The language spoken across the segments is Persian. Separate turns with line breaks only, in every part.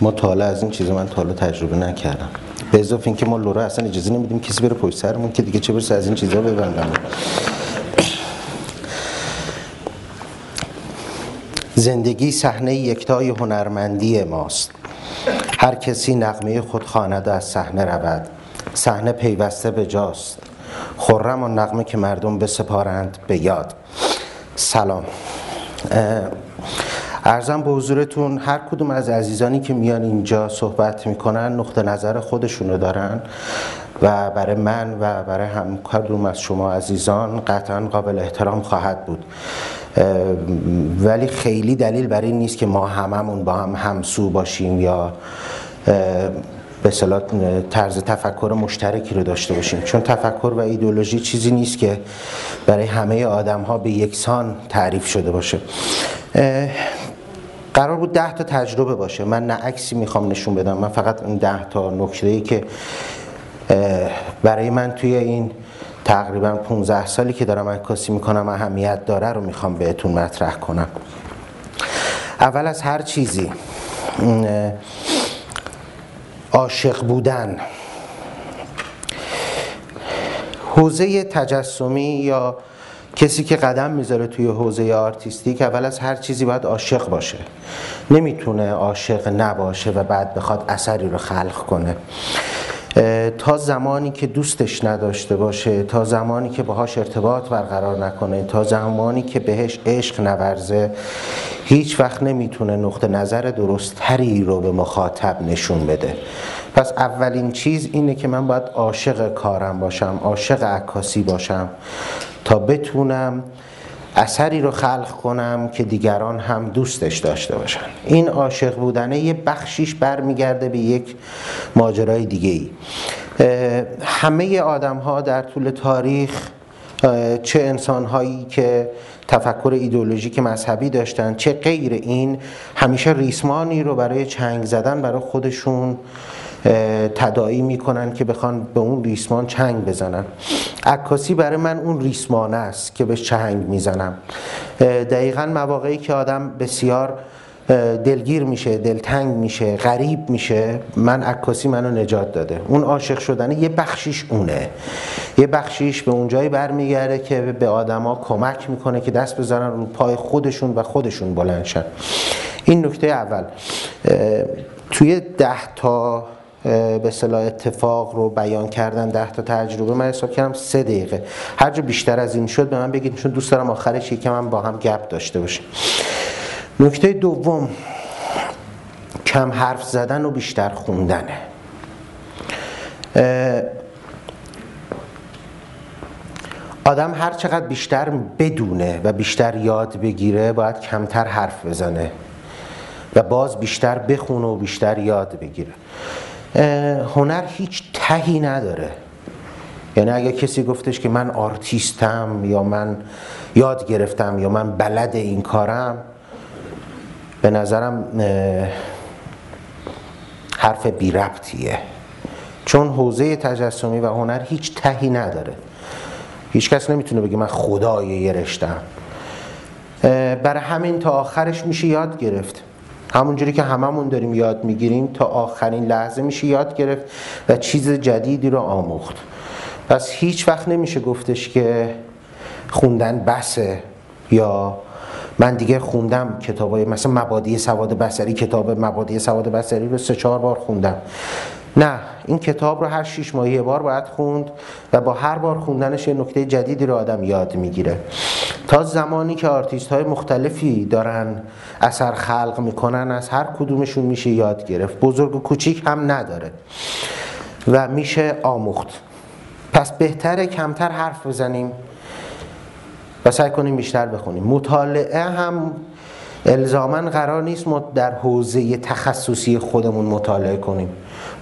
مطالعه از این چیزا من تا حالا تجربه نکردم. به اضافه اینکه ما لورا اصلا اجازه نمیدیم کسی بره پشت سرمون که دیگه چه برسه از این چیزا ببندم. زندگی صحنه یکتای هنرمندی ماست. هر کسی نغمه خود خواند و از صحنه رود. صحنه پیوسته به جاست. خرم و نغمه که مردم بسپارند به یاد. سلام. ارزم به حضورتون هر کدوم از عزیزانی که میان اینجا صحبت می‌کنن نقطه نظر خودشونو دارن و برای من و برای هم کدوم از شما عزیزان قطعا قابل احترام خواهد بود. ولی خیلی دلیل بر این نیست که ما هممون با هم همسو باشیم یا به صلاح طرز تفکر مشترکی رو داشته باشیم. چون تفکر و ایدولوژی چیزی نیست که برای همه آدم ها به یکسان تعریف شده باشه. قرار بود ده تا تجربه باشه. من نه عکسی می‌خوام نشون بدم. من فقط این ده تا نکته ای که برای من توی این تقریبا 15 سالی که دارم عکاسی می‌کنم اهمیت داره رو می‌خوام بهتون مطرح کنم. اول از هر چیزی عاشق بودن. حوزه تجسمی یا کسی که قدم می‌ذاره توی حوزه آرتیستیک اول از هر چیزی باید عاشق باشه. نمی‌تونه عاشق نباشه و بعد بخواد اثری رو خلق کنه. تا زمانی که دوستش نداشته باشه تا زمانی که باهاش ارتباط برقرار نکنه تا زمانی که بهش عشق نورزه هیچ وقت نمی‌تونه نقطه نظر درستتری رو به مخاطب نشون بده. پس اولین چیز اینه که من باید عاشق کارم باشم عاشق عکاسی باشم. تا بتونم اثری رو خلق کنم که دیگران هم دوستش داشته باشن. این عاشق بودنه یه بخشیش برمیگرده به یک ماجرای دیگه ای همه آدم ها در طول تاریخ چه انسان هایی که تفکر ایدولوژیک مذهبی داشتن چه غیر این همیشه ریسمانی رو برای چنگ زدن برای خودشون تداعی می‌کنن که بخوان به اون ریسمان چنگ بزنن. عکاسی برای من اون ریسمان است که به چنگ می‌زنم. دقیقا مواقعی که آدم بسیار دلگیر میشه دلتنگ میشه غریب میشه من عکاسی منو نجات داده. اون عاشق شدنه یه بخشیش اونه. یه بخشیش به اونجایی برمیگرده که به آدما کمک می‌کنه که دست بذارن رو پای خودشون و خودشون بلندشن این نکته اول. توی ده تا به صلاح اتفاق رو بیان کردن ده تا تجربه. من حساب کردم سه دقیقه. هر جا بیشتر از این شد به من بگید چون دوست دارم آخرش که من با هم گپ داشته باشیم. نکته دوم کم حرف زدن و بیشتر خوندنه آدم هر چقدر بیشتر بدونه و بیشتر یاد بگیره باید کمتر حرف بزنه و باز بیشتر بخونه و بیشتر یاد بگیره. هنر هیچ تهی نداره. یعنی اگه کسی گفتش که من آرتیستم یا من یاد گرفتم یا من بلد این کارم به نظرم حرف بی ربطیه. چون حوزه تجسمی و هنر هیچ تهی نداره. هیچ کس نمی‌تونه بگه من خدای یه رشتم. برای همین تا آخرش میشه یاد گرفت. همونجوری که هممون داریم یاد می‌گیریم تا آخرین لحظه میشه یاد گرفت و چیز جدیدی رو آموخت. پس هیچ وقت نمیشه گفتش که خوندن بسه یا من دیگه خوندم کتابای مثلا مبادی سواد بسری کتاب مبادی سواد بسری رو سه چهار بار خوندم. نه این کتاب رو هر شیش ماهی یه بار باید خوند و با هر بار خوندنش یه نکته جدیدی رو آدم یاد می‌گیره. تا زمانی که آرتیست های مختلفی دارن اثر خلق می‌کنن از هر کدومشون میشه یاد گرفت. بزرگ و کوچیک هم نداره و میشه آموخت. پس بهتره کمتر حرف بزنیم و سعی کنیم بیشتر بخونیم. مطالعه هم الزاما قرار نیست ما در حوزه تخصصی خودمون مطالعه کنیم.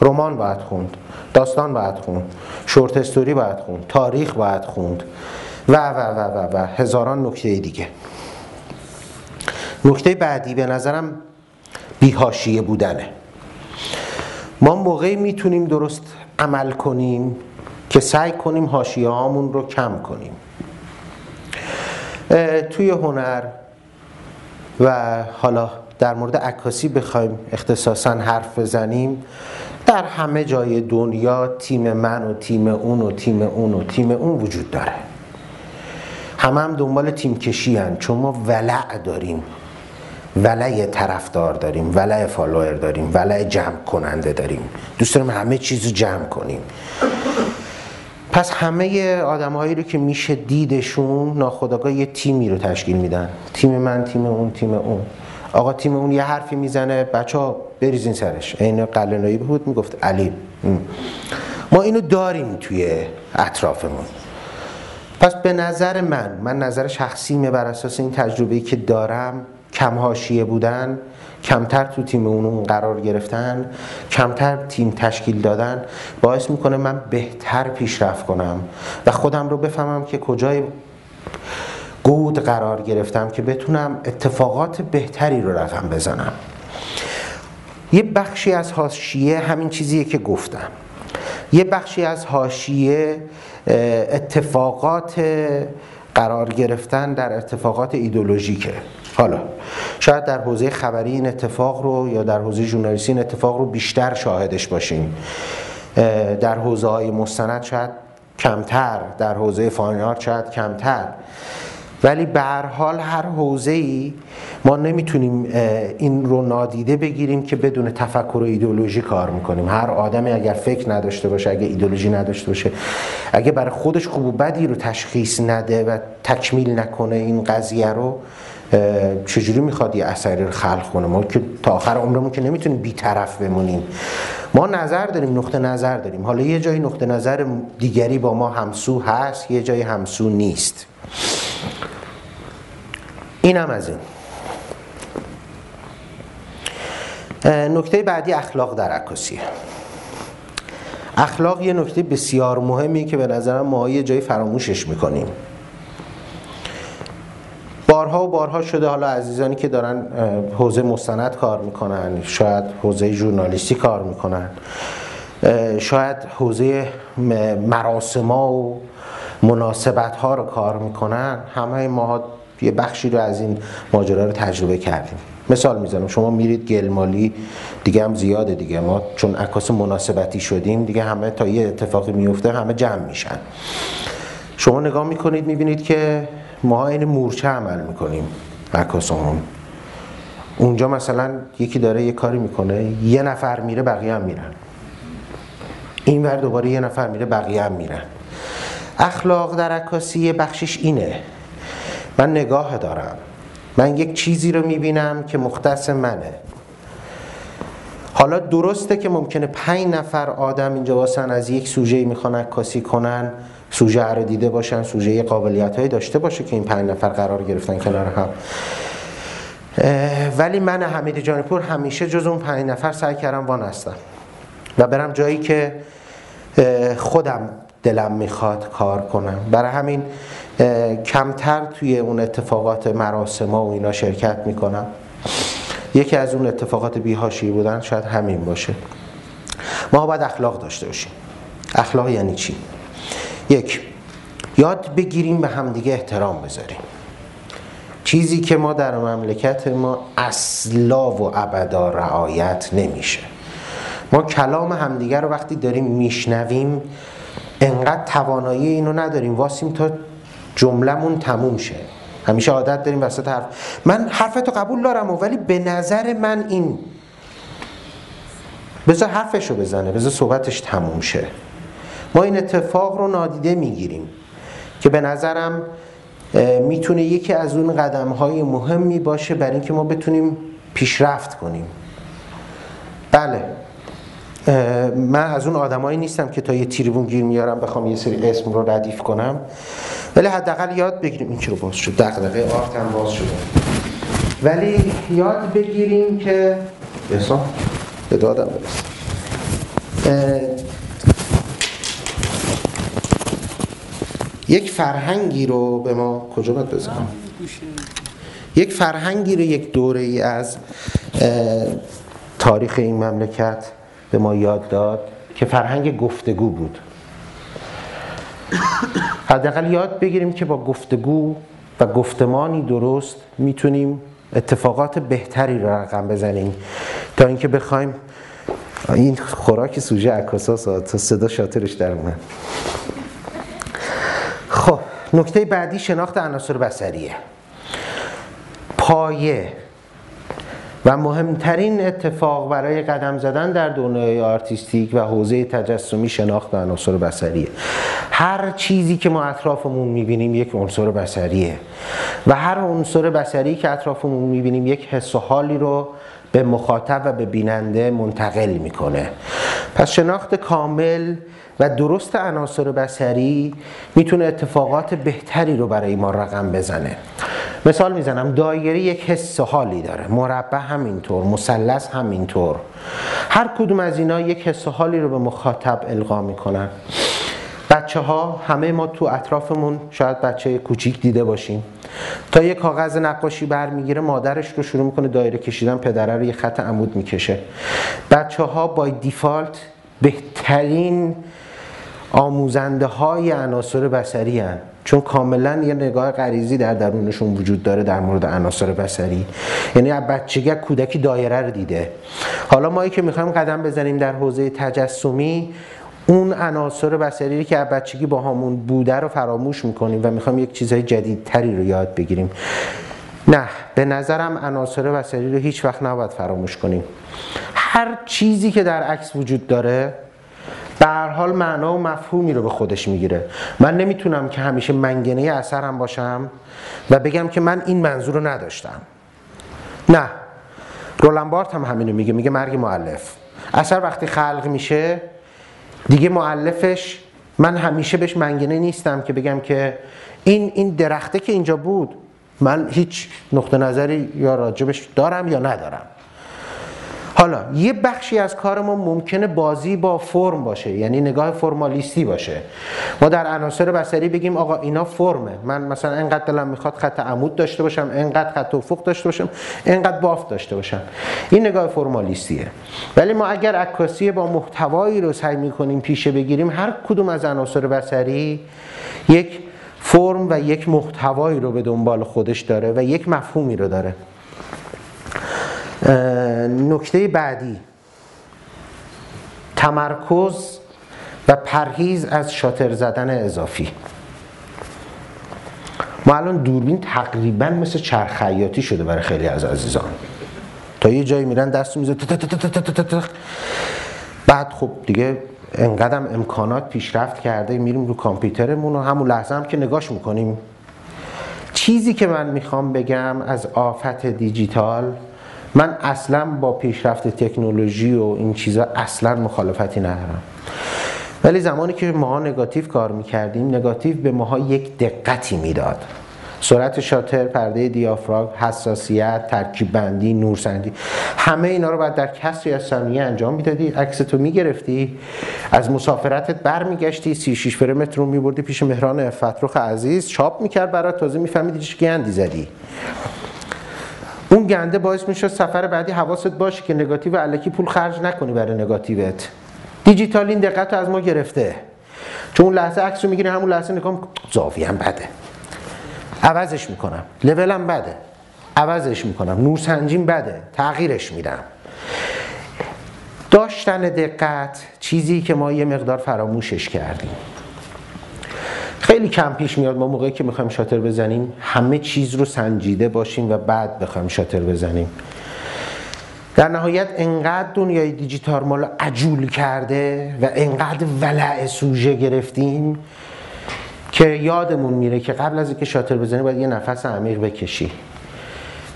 رمان باید خوند داستان باید خوند شورت استوری باید خوند تاریخ باید خوند و و و و و هزاران نکته دیگه. نکته بعدی به نظرم بیهاشیه بودنه. ما موقعی می‌تونیم درست عمل کنیم که سعی کنیم هاشیه هامون رو کم کنیم. توی هنر و حالا در مورد عکاسی بخوایم اختصاصا حرف بزنیم در همه جای دنیا تیم من و تیم اون و تیم اون و تیم اون وجود داره. همه هم دنبال تیم کشی هن. چون ما ولع داریم. ولع طرفدار داریم. ولع فالوور داریم. ولع جمع کننده داریم. دوست داریم همه چیز رو جمع کنیم. پس همه آدمهایی رو که میشه دیدشون ناخداگاه یه تیمی رو تشکیل میدن. تیم من تیم اون تیم اون. آقا تیم اون یه حرفی می‌زنه بچه ها بریزین سرش. این قلنایی بود می‌گفت علی. ما اینو داریم توی اطرافمون. پس به نظر من من نظر شخصیمه بر اساس این تجربه که دارم کم بودن کمتر تو تیم اون قرار گرفتن کمتر تیم تشکیل دادن باعث می‌کنه من بهتر پیشرفت کنم. و خودم رو بفهمم که کجای گود قرار گرفتم که بتونم اتفاقات بهتری رو رقم بزنم. یه بخشی از حاشیه همین چیزیه که گفتم. یه بخشی از حاشیه اتفاقات قرار گرفتن در اتفاقات ایدولوژیکه. حالا شاید در حوزه خبری این اتفاق رو یا در حوزه ژورنالیستی این اتفاق رو بیشتر شاهدش باشیم. در حوزه های مستند شاید کمتر در حوزه فاین شاید کمتر. ولی به هر حال هر حوزه ای ما نمی‌تونیم این رو نادیده بگیریم که بدون تفکر و ایدئولوژی کار می‌کنیم. هر آدمی اگر فکر نداشته باشه اگه ایدئولوژی نداشته باشه اگه برای خودش خوب و بدی رو تشخیص نده و تکمیل نکنه این قضیه رو چجوری می‌خواد یه اثری رو خلق کنه؟ ما که تا آخر عمرمون که نمی‌تونیم بیطرف بمونیم. ما نظر داریم نقطه نظر داریم. حالا یه جای نقطه نظر دیگری با ما همسو هست یه جای همسو نیست. اینم از این. نکته بعدی اخلاق در عکاسیه اخلاق یه نکته بسیار مهمی که به نظرم ما یه جایی فراموشش می‌کنیم. بارها و بارها شده حالا عزیزانی که دارن حوزه مستند کار می‌کنن شاید حوزه ژورنالیستی کار می‌کنن شاید حوزه مراسما و مناسبت ها رو کار می‌کنن همه ما یه بخشی رو از این ماجرا رو تجربه کردیم. مثال می‌زنم شما میرید گلمالی دیگه هم زیاده دیگه. ما چون عکاس مناسبتی شدیم دیگه همه تا یه اتفاقی میفته همه جمع میشن. شما نگاه می‌کنید می‌بینید که ما این مورچه عمل می‌کنیم عکاسمون. اونجا مثلا یکی داره یه کاری می‌کنه یه نفر میره بقیه هم میرن. این ور دوباره یه نفر میره بقیه هم میرن. اخلاق در عکاسی بخشش اینه. من نگاه دارم. من یک چیزی رو می‌بینم که مختص منه. حالا درسته که ممکنه پنج نفر آدم اینجا واسن از یک سوژه می‌خوان عکاسی کنن سوژه رو دیده باشن سوژه قابلیت های داشته باشه که این پنج نفر قرار گرفتن کنار هم. ولی من حمید جانپور همیشه جز اون پنج نفر سعی کردم وان هستم. و برم جایی که خودم دلم می‌خواد کار کنم. برای همین کمتر توی اون اتفاقات مراسم و اینا شرکت می‌کنم. یکی از اون اتفاقات بیهاشی بودن شاید همین باشه. ما باید اخلاق داشته باشیم. اخلاق یعنی چی؟ یک یاد بگیریم به همدیگه احترام بذاریم. چیزی که ما در مملکت ما اصلا و ابدا رعایت نمیشه. ما کلام همدیگه رو وقتی داریم میشنویم انقدر توانایی اینو نداریم. واسیم تا جملمون تموم شه. همیشه عادت داریم وسط حرف. من حرفتو قبول دارم ولی به نظر من این بذار حرفشو بزنه بذار صحبتش تموم شه. ما این اتفاق رو نادیده می‌گیریم که به نظرم می‌تونه یکی از اون قدم های مهمی باشه برای اینکه ما بتونیم پیشرفت کنیم. بله. من از اون آدمایی نیستم که تا یه تریبون گیر میارم بخوام یه سری اسم رو ردیف کنم. ولی حداقل یاد بگیریم این چرا باز شد. دغدغه آرت هم باز شده. ولی یاد بگیریم که بسا به دادم یک فرهنگی رو به ما کجا باید بزنم یک فرهنگی رو یک دوره ای از تاریخ این مملکت به ما یاد داد که فرهنگ گفتگو بود. حداقل یاد بگیریم که با گفتگو و گفتمانی درست می‌تونیم اتفاقات بهتری رو رقم بزنیم. تا اینکه بخوایم این خوراک سوژه عکاساس تا صدا شاترش در خب نکته بعدی شناخت عناصر بصریه. پایه و مهمترین اتفاق برای قدم زدن در دنیای آرتیستیک و حوزه تجسمی شناخت عناصر بصریه. هر چیزی که ما اطرافمون می‌بینیم یک عنصر بصریه. و هر عنصر بصری که اطرافمون می‌بینیم یک حس و حالی رو به مخاطب و به بیننده منتقل می‌کنه. پس شناخت کامل و درست عناصر بصری می‌تونه اتفاقات بهتری رو برای ما رقم بزنه. مثال می‌زنم دایره یک حس حالی داره. مربع همینطور مثلث همینطور. هر کدوم از اینا یک حس حالی رو به مخاطب القا می‌کنن. بچه ها همه ما تو اطرافمون شاید بچه کوچیک دیده باشیم تا یه کاغذ نقاشی برمیگیره مادرش رو شروع می‌کنه دایره کشیدن پدره رو یه خط عمود می‌کشه. بچه ها بای دیفالت بهترین آموزنده های عناصر بسری هن. چون کاملا یه نگاه غریزی در درونشون وجود داره در مورد عناصر بسری یعنی از بچگی کودکی دایره رو دیده. حالا ما که می‌خوایم قدم بزنیم در حوزه تجسمی اون عناصر بسری که از بچگی با همون بوده رو فراموش می‌کنیم و می‌خوایم یک چیزهای جدیدتری رو یاد بگیریم. نه به نظرم عناصر بسری رو هیچ وقت نباید فراموش کنیم. هر چیزی که در عکس وجود داره به هر حال معنا و مفهومی رو به خودش می‌گیره. من نمی‌تونم که همیشه منگنه اثرم باشم و بگم که من این منظور رو نداشتم. نه. رولنبارت هم همینو میگه میگه مرگ معلف اثر وقتی خلق میشه دیگه معلفش من همیشه بهش منگنه نیستم که بگم که این این درخته که اینجا بود من هیچ نقطه نظری یا راجبش دارم یا ندارم. حالا یه بخشی از کار ما ممکنه بازی با فرم باشه یعنی نگاه فرمالیستی باشه. ما در عناصر بصری بگیم آقا اینا فرمه. من مثلا انقدر دلم می‌خواد خط عمود داشته باشم انقدر خط افق داشته باشم انقدر بافت داشته باشم. این نگاه فرمالیستیه. ولی ما اگر عکاسی با محتوایی رو سعی می‌کنیم پیشه بگیریم هر کدوم از عناصر بصری یک فرم و یک محتوایی رو به دنبال خودش داره و یک مفهومی رو داره. نکته بعدی. تمرکز و پرهیز از شاتر زدن اضافی. ما الان دوربین تقریبا مثل چرخیاتی شده برای خیلی از عزیزان. تا یه جایی میرن دست میزه بعد خب دیگه انقدرم امکانات پیشرفت کرده میریم رو کامپیوترمون و همون لحظه هم که نگاش می‌کنیم. چیزی که من می‌خوام بگم از آفت دیجیتال من اصلا با پیشرفت تکنولوژی و این چیزا اصلا مخالفتی ندارم. ولی زمانی که ماها نگاتیو کار می‌کردیم نگاتیو به ماها یک دقتی می‌داد. سرعت شاتر، پرده دیافراگ، حساسیت، ترکیب بندی، نورسندی همه اینا رو باید در کسری از ثانیه انجام می‌دادی. عکس تو می‌گرفتی از مسافرتت برمیگشتی 36 فرمتر رو میبردی پیش مهران فتروخ عزیز چاپ می‌کرد برات تازه میفهمیدی چه گندی زدی. اون گنده باعث میشه سفر بعدی حواست باشه که نگاتیو علکی پول خرج نکنی برای نگاتیوت. دیجیتال این دقت از ما گرفته. چون اون لحظه عکس رو می‌گیری همون لحظه نگاه زاویه بده. عوضش می‌کنم. لولم بده. عوضش می‌کنم. نورسنجیم بده. تغییرش میدم. داشتن دقت چیزی که ما یه مقدار فراموشش کردیم. خیلی کم پیش میاد ما موقعی که می‌خوایم شاتر بزنیم همه چیز رو سنجیده باشیم و بعد بخوایم شاتر بزنیم. در نهایت انقدر دنیای دیجیتال ما رو عجول کرده و انقدر ولع سوژه گرفتیم که یادمون میره که قبل از اینکه شاتر بزنی باید یه نفس عمیق بکشی.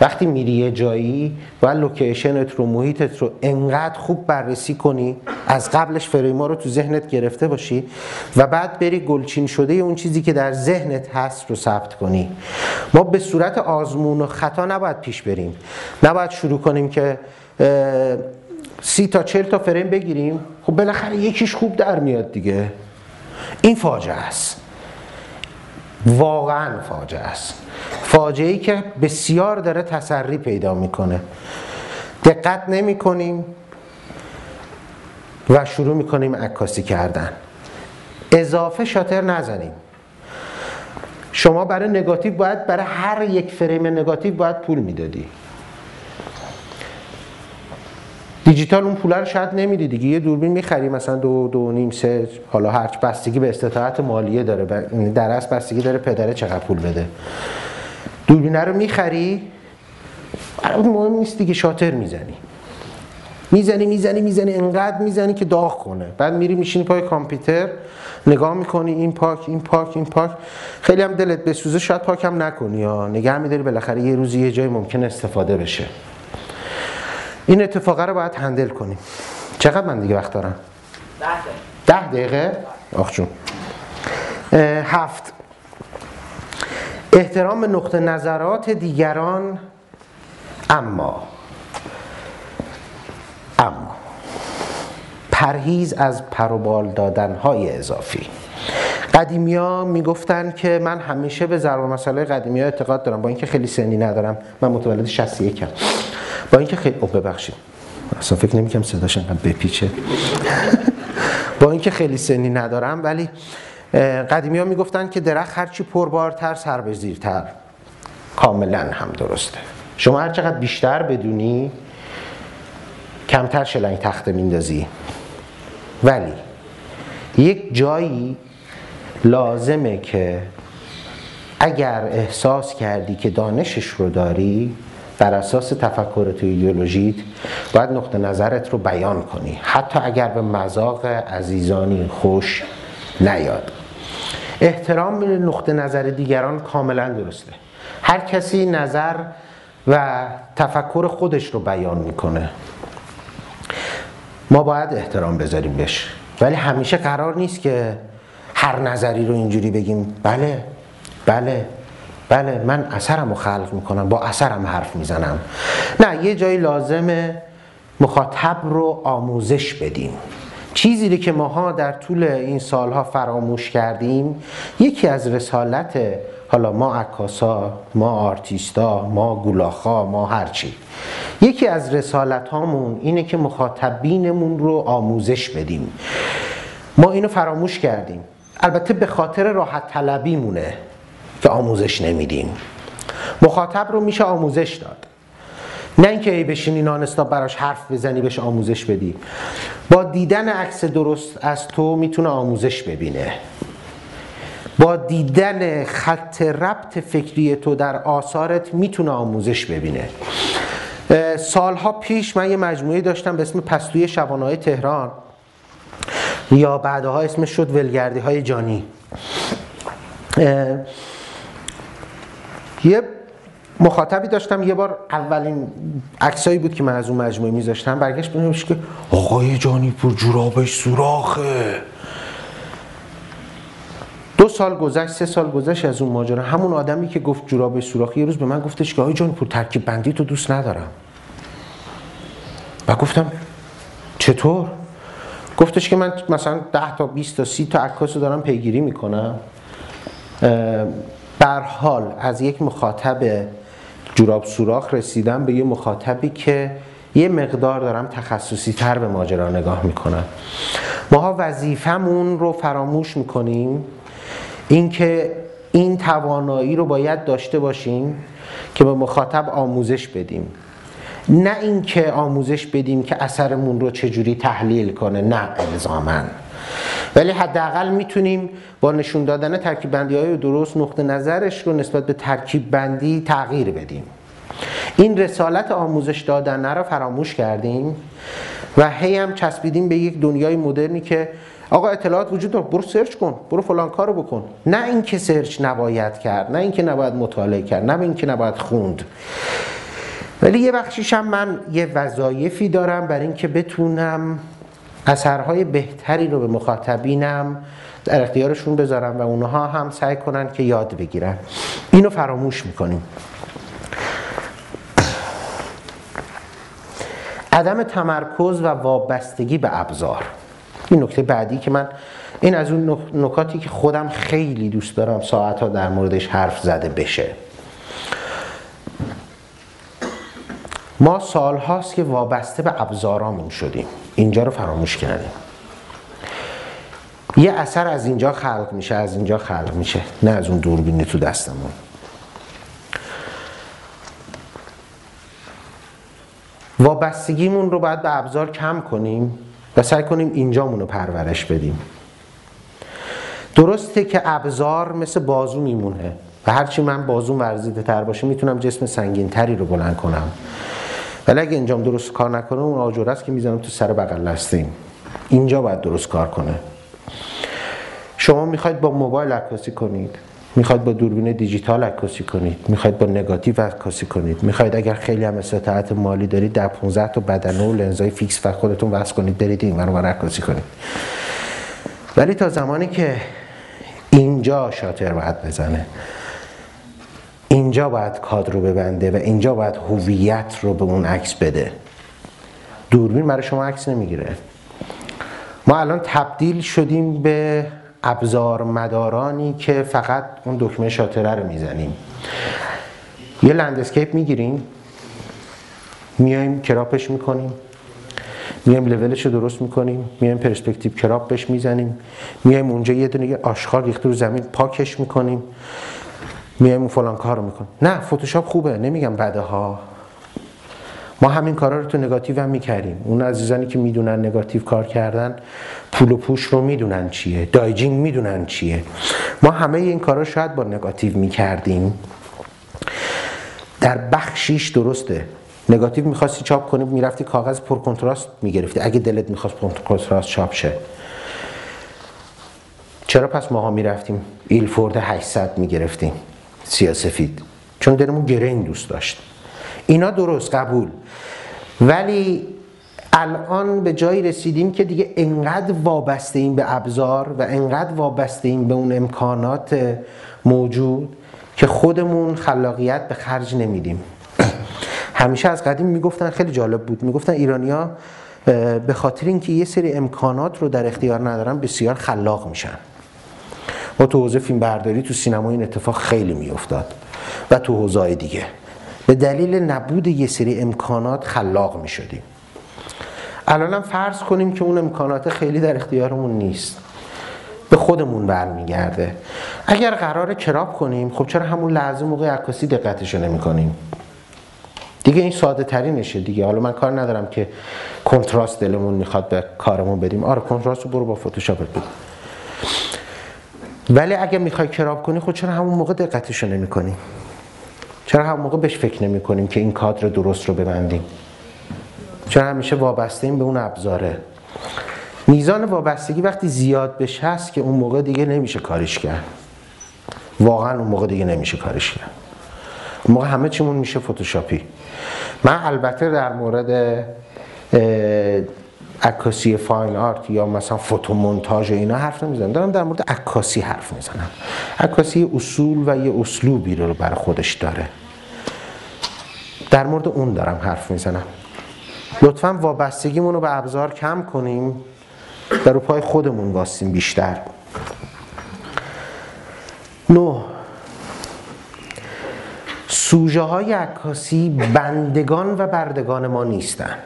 وقتی میری یه جایی باید لوکیشنت رو محیطت رو انقدر خوب بررسی کنی از قبلش فریما رو تو ذهنت گرفته باشی و بعد بری گلچین شده اون چیزی که در ذهنت هست رو ثبت کنی. ما به صورت آزمون و خطا نباید پیش بریم. نباید شروع کنیم که سی تا چل تا فریم بگیریم. خب بالاخره یکیش خوب در میاد دیگه. این فاجعه است. واقعا فاجعه است. فاجعه ای که بسیار داره تسری پیدا می‌کنه. دقت نمی کنیم و شروع می‌کنیم عکاسی کردن. اضافه شاتر نزنیم. شما برای نگاتیو باید برای هر یک فریم نگاتیو باید پول می‌دادی. دیجیتال اون پول رو شاید نمیدی دیگه. یه دوربین می‌خری مثلا دو دو نیم سه حالا هر بستگی به استطاعت مالیه داره. یعنی در اصل بستگی داره پدره چقدر پول بده. دوربینه رو می‌خری مهم نیست دیگه شاتر می‌زنی. می‌زنی می‌زنی می‌زنی انقدر می‌زنی که داغ کنه. بعد میری میشینی پای کامپیوتر نگاه می‌کنی این پاک این پاک این پاک. خیلی هم دلت بسوزه شاید پاک هم نکنی یا نگه میداری بالاخره یه روزی یه جای ممکن استفاده بشه. این اتفاقه رو باید هندل کنیم. چقدر من دیگه وقت دارم؟ ده دقیقه؟ آخ جون. هفت. احترام به نقطه نظرات دیگران اما اما پرهیز از پروبال دادن های اضافی. قدیمی ها می‌گفتن که من همیشه به ضرب مسئله قدیمی ها اعتقاد دارم. با اینکه خیلی سنی ندارم من متولد 61 ام. با اینکه خیلی او ببخشید. اصلا فکر نمی‌کنم صداش انقدر بپیچه. با اینکه خیلی سنی ندارم ولی قدیمی ها می‌گفتن که درخت هرچی پربارتر سر به زیرتر. کاملا هم درسته. شما هر چقدر بیشتر بدونی کمتر شلنگ تخته میندازی. ولی یک جایی لازمه که اگر احساس کردی که دانشش رو داری بر اساس تفکر تو ایدئولوژیت باید نقطه نظرت رو بیان کنی. حتی اگر به مذاق عزیزانی خوش نیاد. احترام به نقطه نظر دیگران کاملا درسته. هر کسی نظر و تفکر خودش رو بیان می‌کنه. ما باید احترام بذاریم بهش. ولی همیشه قرار نیست که هر نظری رو اینجوری بگیم. بله بله. بله من اثرم رو خلق می‌کنم با اثرم حرف می‌زنم. نه یه جایی لازمه مخاطب رو آموزش بدیم. چیزی که ماها در طول این سالها فراموش کردیم یکی از رسالت حالا ما عکاسا ما آرتیستا ما گولاخا ما هرچی یکی از رسالت هامون اینه که مخاطبینمون رو آموزش بدیم. ما اینو فراموش کردیم. البته به خاطر راحت طلبی مونه که آموزش نمیدیم. مخاطب رو میشه آموزش داد. نه اینکه ای بشینی نانستا براش حرف بزنی بهش آموزش بدی. با دیدن عکس درست از تو می‌تونه آموزش ببینه. با دیدن خط ربط فکری تو در آثارت می‌تونه آموزش ببینه. سالها پیش من یه مجموعه داشتم به اسم پستوی شبانه های تهران. یا بعدها اسمش شد ولگردی های جانی یه مخاطبی داشتم یه بار اولین عکسایی بود که من از اون مجموعه میذاشتم. برگشت بنوشت که آقای جانی پور جورابش سوراخه. دو سال گذشت سه سال گذشت از اون ماجرا. همون آدمی که گفت جورابش سوراخه یه روز به من گفتش که آقای جانی پور ترکیب بندی تو دوست ندارم. و گفتم چطور؟ گفتش که من مثلا 10 تا 20 تا 30 تا عکاس رو دارم پیگیری می‌کنم. در حال از یک مخاطب جوراب سوراخ رسیدم به یه مخاطبی که یه مقدار دارم تخصصی تر به ماجرا نگاه می‌کنم. ماها وظیفمون رو فراموش می‌کنیم. اینکه این توانایی رو باید داشته باشیم که به مخاطب آموزش بدیم. نه اینکه آموزش بدیم که اثرمون رو چجوری تحلیل کنه نه الزامن ولی حداقل می‌تونیم با نشون دادن ترکیب بندی های درست نقطه نظرش رو نسبت به ترکیب بندی تغییر بدیم. این رسالت آموزش دادن رو فراموش کردیم و هی هم چسبیدیم به یک دنیای مدرنی که آقا اطلاعات وجود داره برو سرچ کن برو فلان کارو بکن. نه اینکه سرچ نباید کرد نه اینکه نباید مطالعه کرد نه اینکه نباید خوند. ولی یه بخشیش هم من یه وظایفی دارم برای اینکه بتونم اثرهای بهتری رو به مخاطبینم در اختیارشون بذارم و اونها هم سعی کنن که یاد بگیرن. اینو فراموش می‌کنیم. عدم تمرکز و وابستگی به ابزار. این نکته بعدی که من این از اون نکاتی که خودم خیلی دوست دارم ساعت ها در موردش حرف زده بشه. ما سال هاست که وابسته به ابزارامون شدیم. اینجا رو فراموش کردیم. یه اثر از اینجا خلق میشه از اینجا خلق میشه. نه از اون دوربینی تو دستمون. وابستگیمون رو باید به ابزار کم کنیم و سعی کنیم اینجامون رو پرورش بدیم. درسته که ابزار مثل بازو میمونه و هرچی من بازو ورزیده تر باشه می‌تونم جسم سنگین تری رو بلند کنم. ولی اگه اینجام درست کار نکنه اون آجوره است که می‌زنم تو سر بغل لستیم اینجا باید درست کار کنه. شما می‌خواید با موبایل عکاسی کنید. می‌خواید با دوربین دیجیتال عکاسی کنید. می‌خواید با نگاتیو عکاسی کنید. می‌خواید اگر خیلی هم استطاعت مالی دارید در 15 تا بدنه و لنزای فیکس و خودتون وصل کنید برید این رو عکاسی کنید. ولی تا زمانی که اینجا شاتر باید بزنه. اینجا باید کادر رو ببنده و اینجا باید هویت رو به اون عکس بده. دوربین برای شما عکس نمی‌گیره. ما الان تبدیل شدیم به ابزار مدارانی که فقط اون دکمه شاتره رو می‌زنیم. یه لندسکیپ می‌گیریم میایم کراپش می‌کنیم میایم لولش رو درست می‌کنیم میایم perspective crop بهش می‌زنیم میایم اونجا یه دونه آشغال ریخته رو زمین پاکش می‌کنیم. میایم اون فلان کار رو می‌کنیم. نه فتوشاپ خوبه نمیگم بده ها ما همین کارا رو تو نگاتیو هم می‌کردیم. اون عزیزانی که می‌دونن نگاتیو کار کردن pull و push رو می‌دونن چیه dodging می‌دونن چیه. ما همه این کارا شاید با نگاتیو می‌کردیم. در بخشیش درسته. نگاتیو می‌خواستی چاپ کنی می‌رفتی کاغذ پر کنتراست می‌گرفتی. اگه دلت می‌خواست پر کنتراست چاپ شه. چرا پس ماها می‌رفتیم؟ ایلفورد 800 می‌گرفتیم. سیاسفید چون دلمون گرین دوست داشت. اینا درست قبول. ولی الان به جایی رسیدیم که دیگه انقدر وابسته این به ابزار و انقدر وابسته این به اون امکانات موجود که خودمون خلاقیت به خرج نمیدیم. همیشه از قدیم می‌گفتن خیلی جالب بود می‌گفتن ایرانیا به خاطر اینکه یه سری امکانات رو در اختیار ندارن بسیار خلاق میشن. ما تو حوزه فیلم برداری تو سینما این اتفاق خیلی میافتاد. و تو حوزه دیگه. به دلیل نبود یه سری امکانات خلاق می شدیم الان فرض کنیم که اون امکانات خیلی در اختیارمون نیست. به خودمون برمیگرده. اگر قرار کراب کنیم خب چرا همون لحظه موقع عکاسی دقتشو نمی کنیم دیگه این ساده ترینشه دیگه. حالا من کار ندارم که کنتراست دلمون می‌خواد به کارمون بدیم. آره کنتراست رو برو با فتوشاپ بده ولی اگه می‌خوای کراب کنی خب چرا همون موقع دقتشو نمی کنیم چرا هم موقع بهش فکر نمی کنیم که این کادر درست رو ببندیم؟ چرا همیشه وابسته به اون ابزاره؟ میزان وابستگی وقتی زیاد بشه هست که اون موقع دیگه نمیشه کارش کرد. واقعا اون موقع دیگه نمیشه کارش کرد. اون موقع همه چیمون میشه فتوشاپی. من البته در مورد عکاسی فاین آرت یا مثلا فوتو مونتاژ و اینا حرف نمی‌زنم دارم در مورد عکاسی حرف می‌زنم. عکاسی اصول و یه اسلوبی رو برای خودش داره. در مورد اون دارم حرف می‌زنم. لطفا وابستگیمون رو به ابزار کم کنیم. رو پای خودمون واستیم بیشتر. نو. سوژه های عکاسی بندگان و بردگان ما نیستن.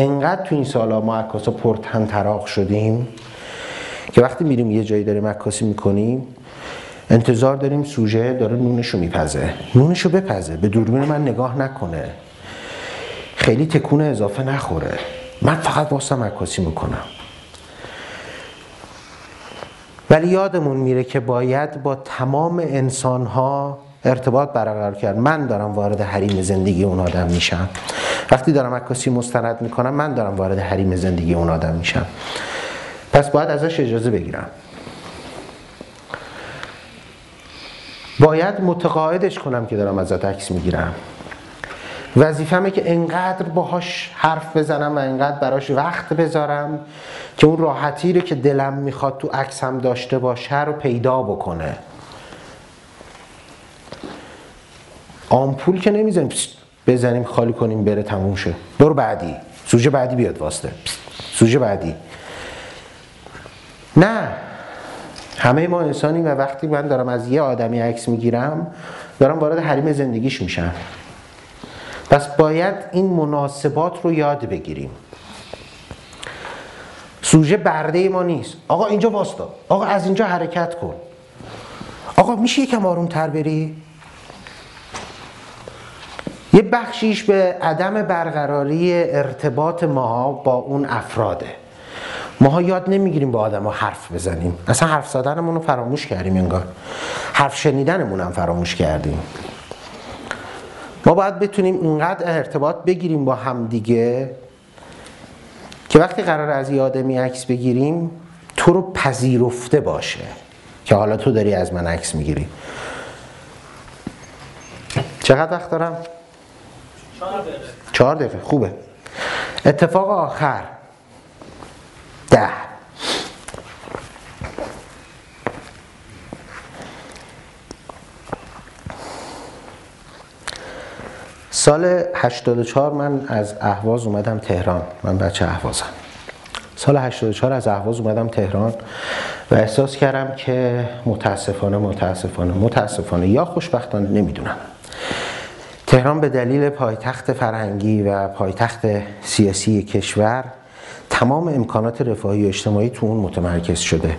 انقدر تو این سالا ما عکاسا پرتن تراغ شدیم که وقتی میریم یه جایی داریم عکاسی می‌کنیم انتظار داریم سوژه داره نونشو میپزه. نونشو بپزه. به دوربین من نگاه نکنه. خیلی تکون اضافه نخوره. من فقط واسم عکاسی می‌کنم. ولی یادمون میره که باید با تمام انسان ها ارتباط برقرار کرد. من دارم وارد حریم زندگی اون آدم میشم. وقتی دارم عکاسی مستند می‌کنم من دارم وارد حریم زندگی اون آدم میشم. پس باید ازش اجازه بگیرم. باید متقاعدش کنم که دارم ازت عکس می‌گیرم. وظیفمه که انقدر باهاش حرف بزنم و انقدر براش وقت بذارم که اون راحتی رو که دلم می‌خواد تو عکس هم داشته باشه رو پیدا بکنه. آمپول که نمی‌زنیم بزنیم خالی کنیم بره تموم شه. برو بعدی. سوژه بعدی بیاد واسطه. سوژه بعدی. نه. همه ما انسانی و وقتی من دارم از یه آدمی عکس می‌گیرم دارم وارد حریم زندگیش میشم. پس باید این مناسبات رو یاد بگیریم. سوژه برده ما نیست. آقا اینجا واسطا آقا از اینجا حرکت کن. آقا میشه یکم آروم تر بری؟ یه بخشیش به عدم برقراری ارتباط ما با اون افراده. ماها یاد نمی‌گیریم با آدم ها حرف بزنیم. اصلا حرف زدنمون رو فراموش کردیم انگار. حرف شنیدنمون هم فراموش کردیم. ما باید بتونیم اینقدر ارتباط بگیریم با همدیگه که وقتی قرار از یه آدمی عکس بگیریم تو رو پذیرفته باشه. که حالا تو داری از من عکس می‌گیری. چقدر وقت دارم؟ چهار دقیقه. خوبه. اتفاق آخر. ده. سال 84 من از اهواز اومدم تهران. من بچه اهوازم. سال 84 از اهواز اومدم تهران و احساس کردم که متاسفانه متاسفانه متاسفانه یا خوشبختانه نمی‌دونم. تهران به دلیل پایتخت فرهنگی و پایتخت سیاسی کشور تمام امکانات رفاهی اجتماعی تو اون متمرکز شده.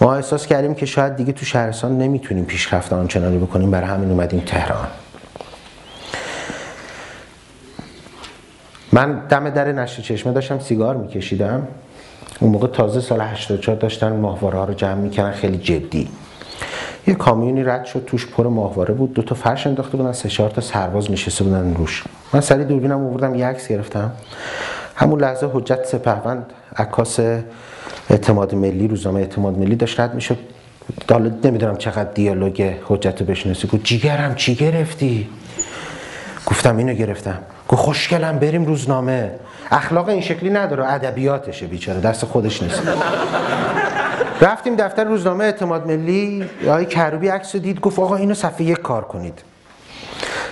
ما احساس کردیم که شاید دیگه تو شهرستان نمی‌تونیم پیشرفت آنچنانی بکنیم برای همین اومدیم تهران. من دم در نشر چشمه داشتم سیگار میکشیدم. اون موقع تازه سال 84 داشتن ماهواره ها رو جمع می‌کنن خیلی جدی. یه کامیونی رد شد توش پر ماهواره بود. دو تا فرش انداخته بودن سه چهار تا سرباز نشسته بودن روش. من سری دوربینم آوردم یه عکس گرفتم. همون لحظه حجت سپهوند عکاس اعتماد ملی روزنامه اعتماد ملی داشت رد می‌شد. حالا نمی‌دونم چقدر دیالوگ حجت بشناسی. گفت جیگرم چی گرفتی؟ گفتم اینو گرفتم. گفت خوشگلم بریم روزنامه. اخلاق این شکلی نداره ادبیاتشه بیچاره دست خودش نیست. رفتیم دفتر روزنامه اعتماد ملی آقای کروبی عکس دید گفت آقا اینو صفحه یک کار کنید.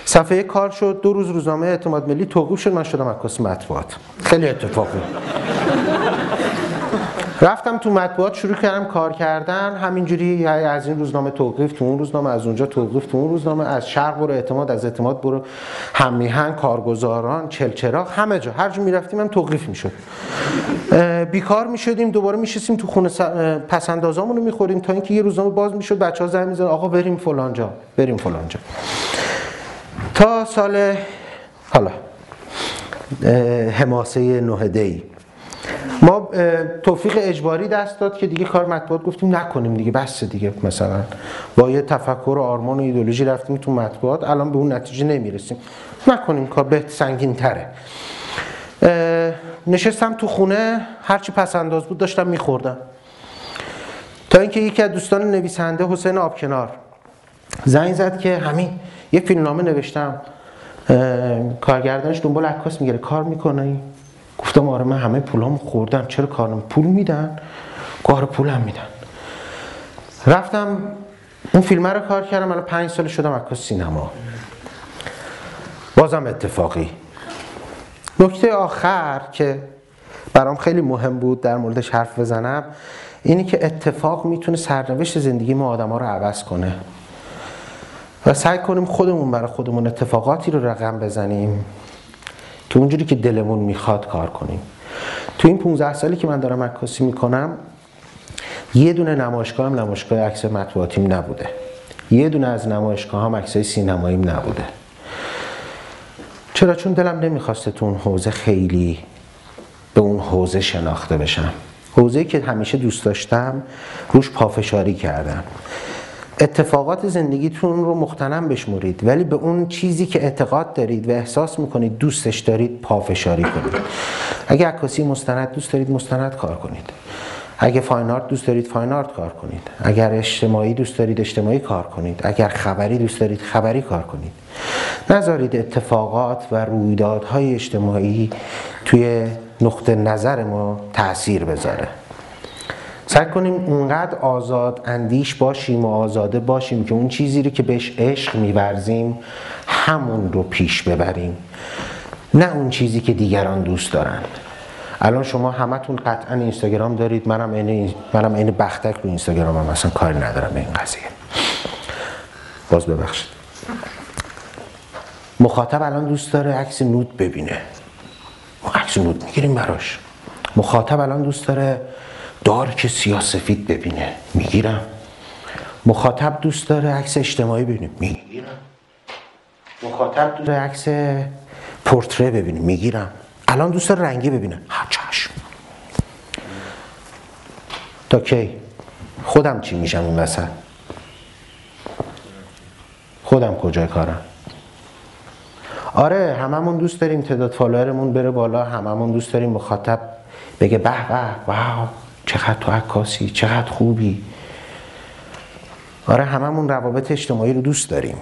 صفحه یک کار شد دو روز روزنامه اعتماد ملی توقیف شد من شدم عکاس مطبوعات. خیلی اتفاقی رفتم تو مطبوعات شروع کردم کار کردن. همینجوری از این روزنامه توقیف تو اون روزنامه از اونجا توقیف تو اون روزنامه از شرق برو اعتماد از اعتماد برو. همیهن کارگزاران چلچراغ همه جا. هر جا می‌رفتیم هم توقیف می‌شد. بیکار می‌شدیم دوباره میشستیم تو خونه پسندازامون رو می‌خوریم تا اینکه یه روزنامه باز می‌شد بچه ها زنگ میزن آقا بریم فلانجا بریم فلانجا تا سال حالا حماسه نهده ما توفیق اجباری دست داد که دیگه کار مطبوعات گفتیم نکنیم دیگه بس دیگه مثلا. با یه تفکر و آرمان و ایدولوژی رفتیم تو مطبوعات الان به اون نتیجه نمی‌رسیم. نکنیم کار به سنگین تره. نشستم تو خونه هرچی پس انداز بود داشتم میخوردم. تا اینکه یکی از دوستان نویسنده حسین آبکنار زنگ زد که همین یه فیلمنامه نوشتم. کارگردانش دنبال عکاس می‌گیره کار می‌کنه گفتم آره من همه پولامو خوردم. چرا کارم پول میدن؟ کار پولم میدن. رفتم اون فیلم رو کار کردم. الان پنج سال شدم عکاس سینما. بازم اتفاقی. نکته آخر که برام خیلی مهم بود در موردش حرف بزنم اینی که اتفاق می‌تونه سرنوشت زندگی ما آدم ها رو عوض کنه. و سعی کنیم خودمون برای خودمون اتفاقاتی رو رقم بزنیم. که اونجوری که دلمون می‌خواد کار کنیم. تو این 15 سالی که من دارم عکاسی می‌کنم یه دونه نمایشگاه هم نمایشگاه عکس مطبوعاتیم نبوده. یه دونه از نمایشگاه هم عکسای سینماییم نبوده. چرا؟ چون دلم نمی‌خواسته تو اون حوزه خیلی به اون حوزه شناخته بشم. حوزه که همیشه دوست داشتم روش پافشاری کردم. اتفاقات زندگیتون رو مختنم بشمورید ولی به اون چیزی که اعتقاد دارید و احساس می‌کنید دوستش دارید پافشاری کنید. اگه عکاسی مستند دوست دارید مستند کار کنید. اگه فاین آرت دوست دارید فاین آرت کار کنید. اگر اجتماعی دوست دارید اجتماعی کار کنید. اگر خبری دوست دارید خبری کار کنید. نذارید اتفاقات و رویدادهای اجتماعی توی نقطه نظر ما تاثیر بذاره. سعی کنیم اونقدر آزاد اندیش باشیم و آزاده باشیم که اون چیزی رو که بهش عشق میورزیم همون رو پیش ببریم. نه اون چیزی که دیگران دوست دارن الان شما همتون قطعا اینستاگرام دارید. منم این منم این بختک رو اینستاگرام هم. اصلا کاری ندارم به این قضیه. باز ببخشید. مخاطب الان دوست داره عکس نود ببینه. ما عکس نود می‌گیریم براش. مخاطب الان دوست داره دارک سیاسفید ببینه. می‌گیرم. مخاطب دوست داره عکس اجتماعی ببینه می‌گیرم. مخاطب دوست عکس پورتره ببینه می‌گیرم. الان دوست رنگی ببینه. ها چشم. تا کی؟ خودم چی میشم این وسط؟ خودم کجای کارم؟ آره هممون دوست داریم تعداد فالوورمون بره بالا هممون دوست داریم مخاطب بگه به به واو. چقدر تو عکاسی چقدر خوبی. آره هممون روابط اجتماعی رو دوست داریم.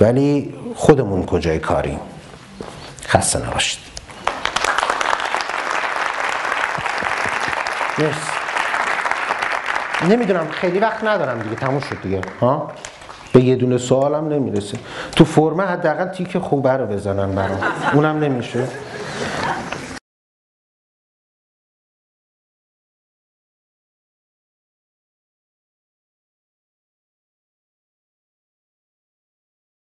ولی خودمون کجای کاریم؟ خسته نباشید. مرسی. نمی‌دونم خیلی وقت ندارم دیگه تموم شد دیگه. ها؟ به یه دونه سوالم نمی‌رسه. تو فرمه حداقل تیک خوبه رو بزنن برام. اونم نمیشه.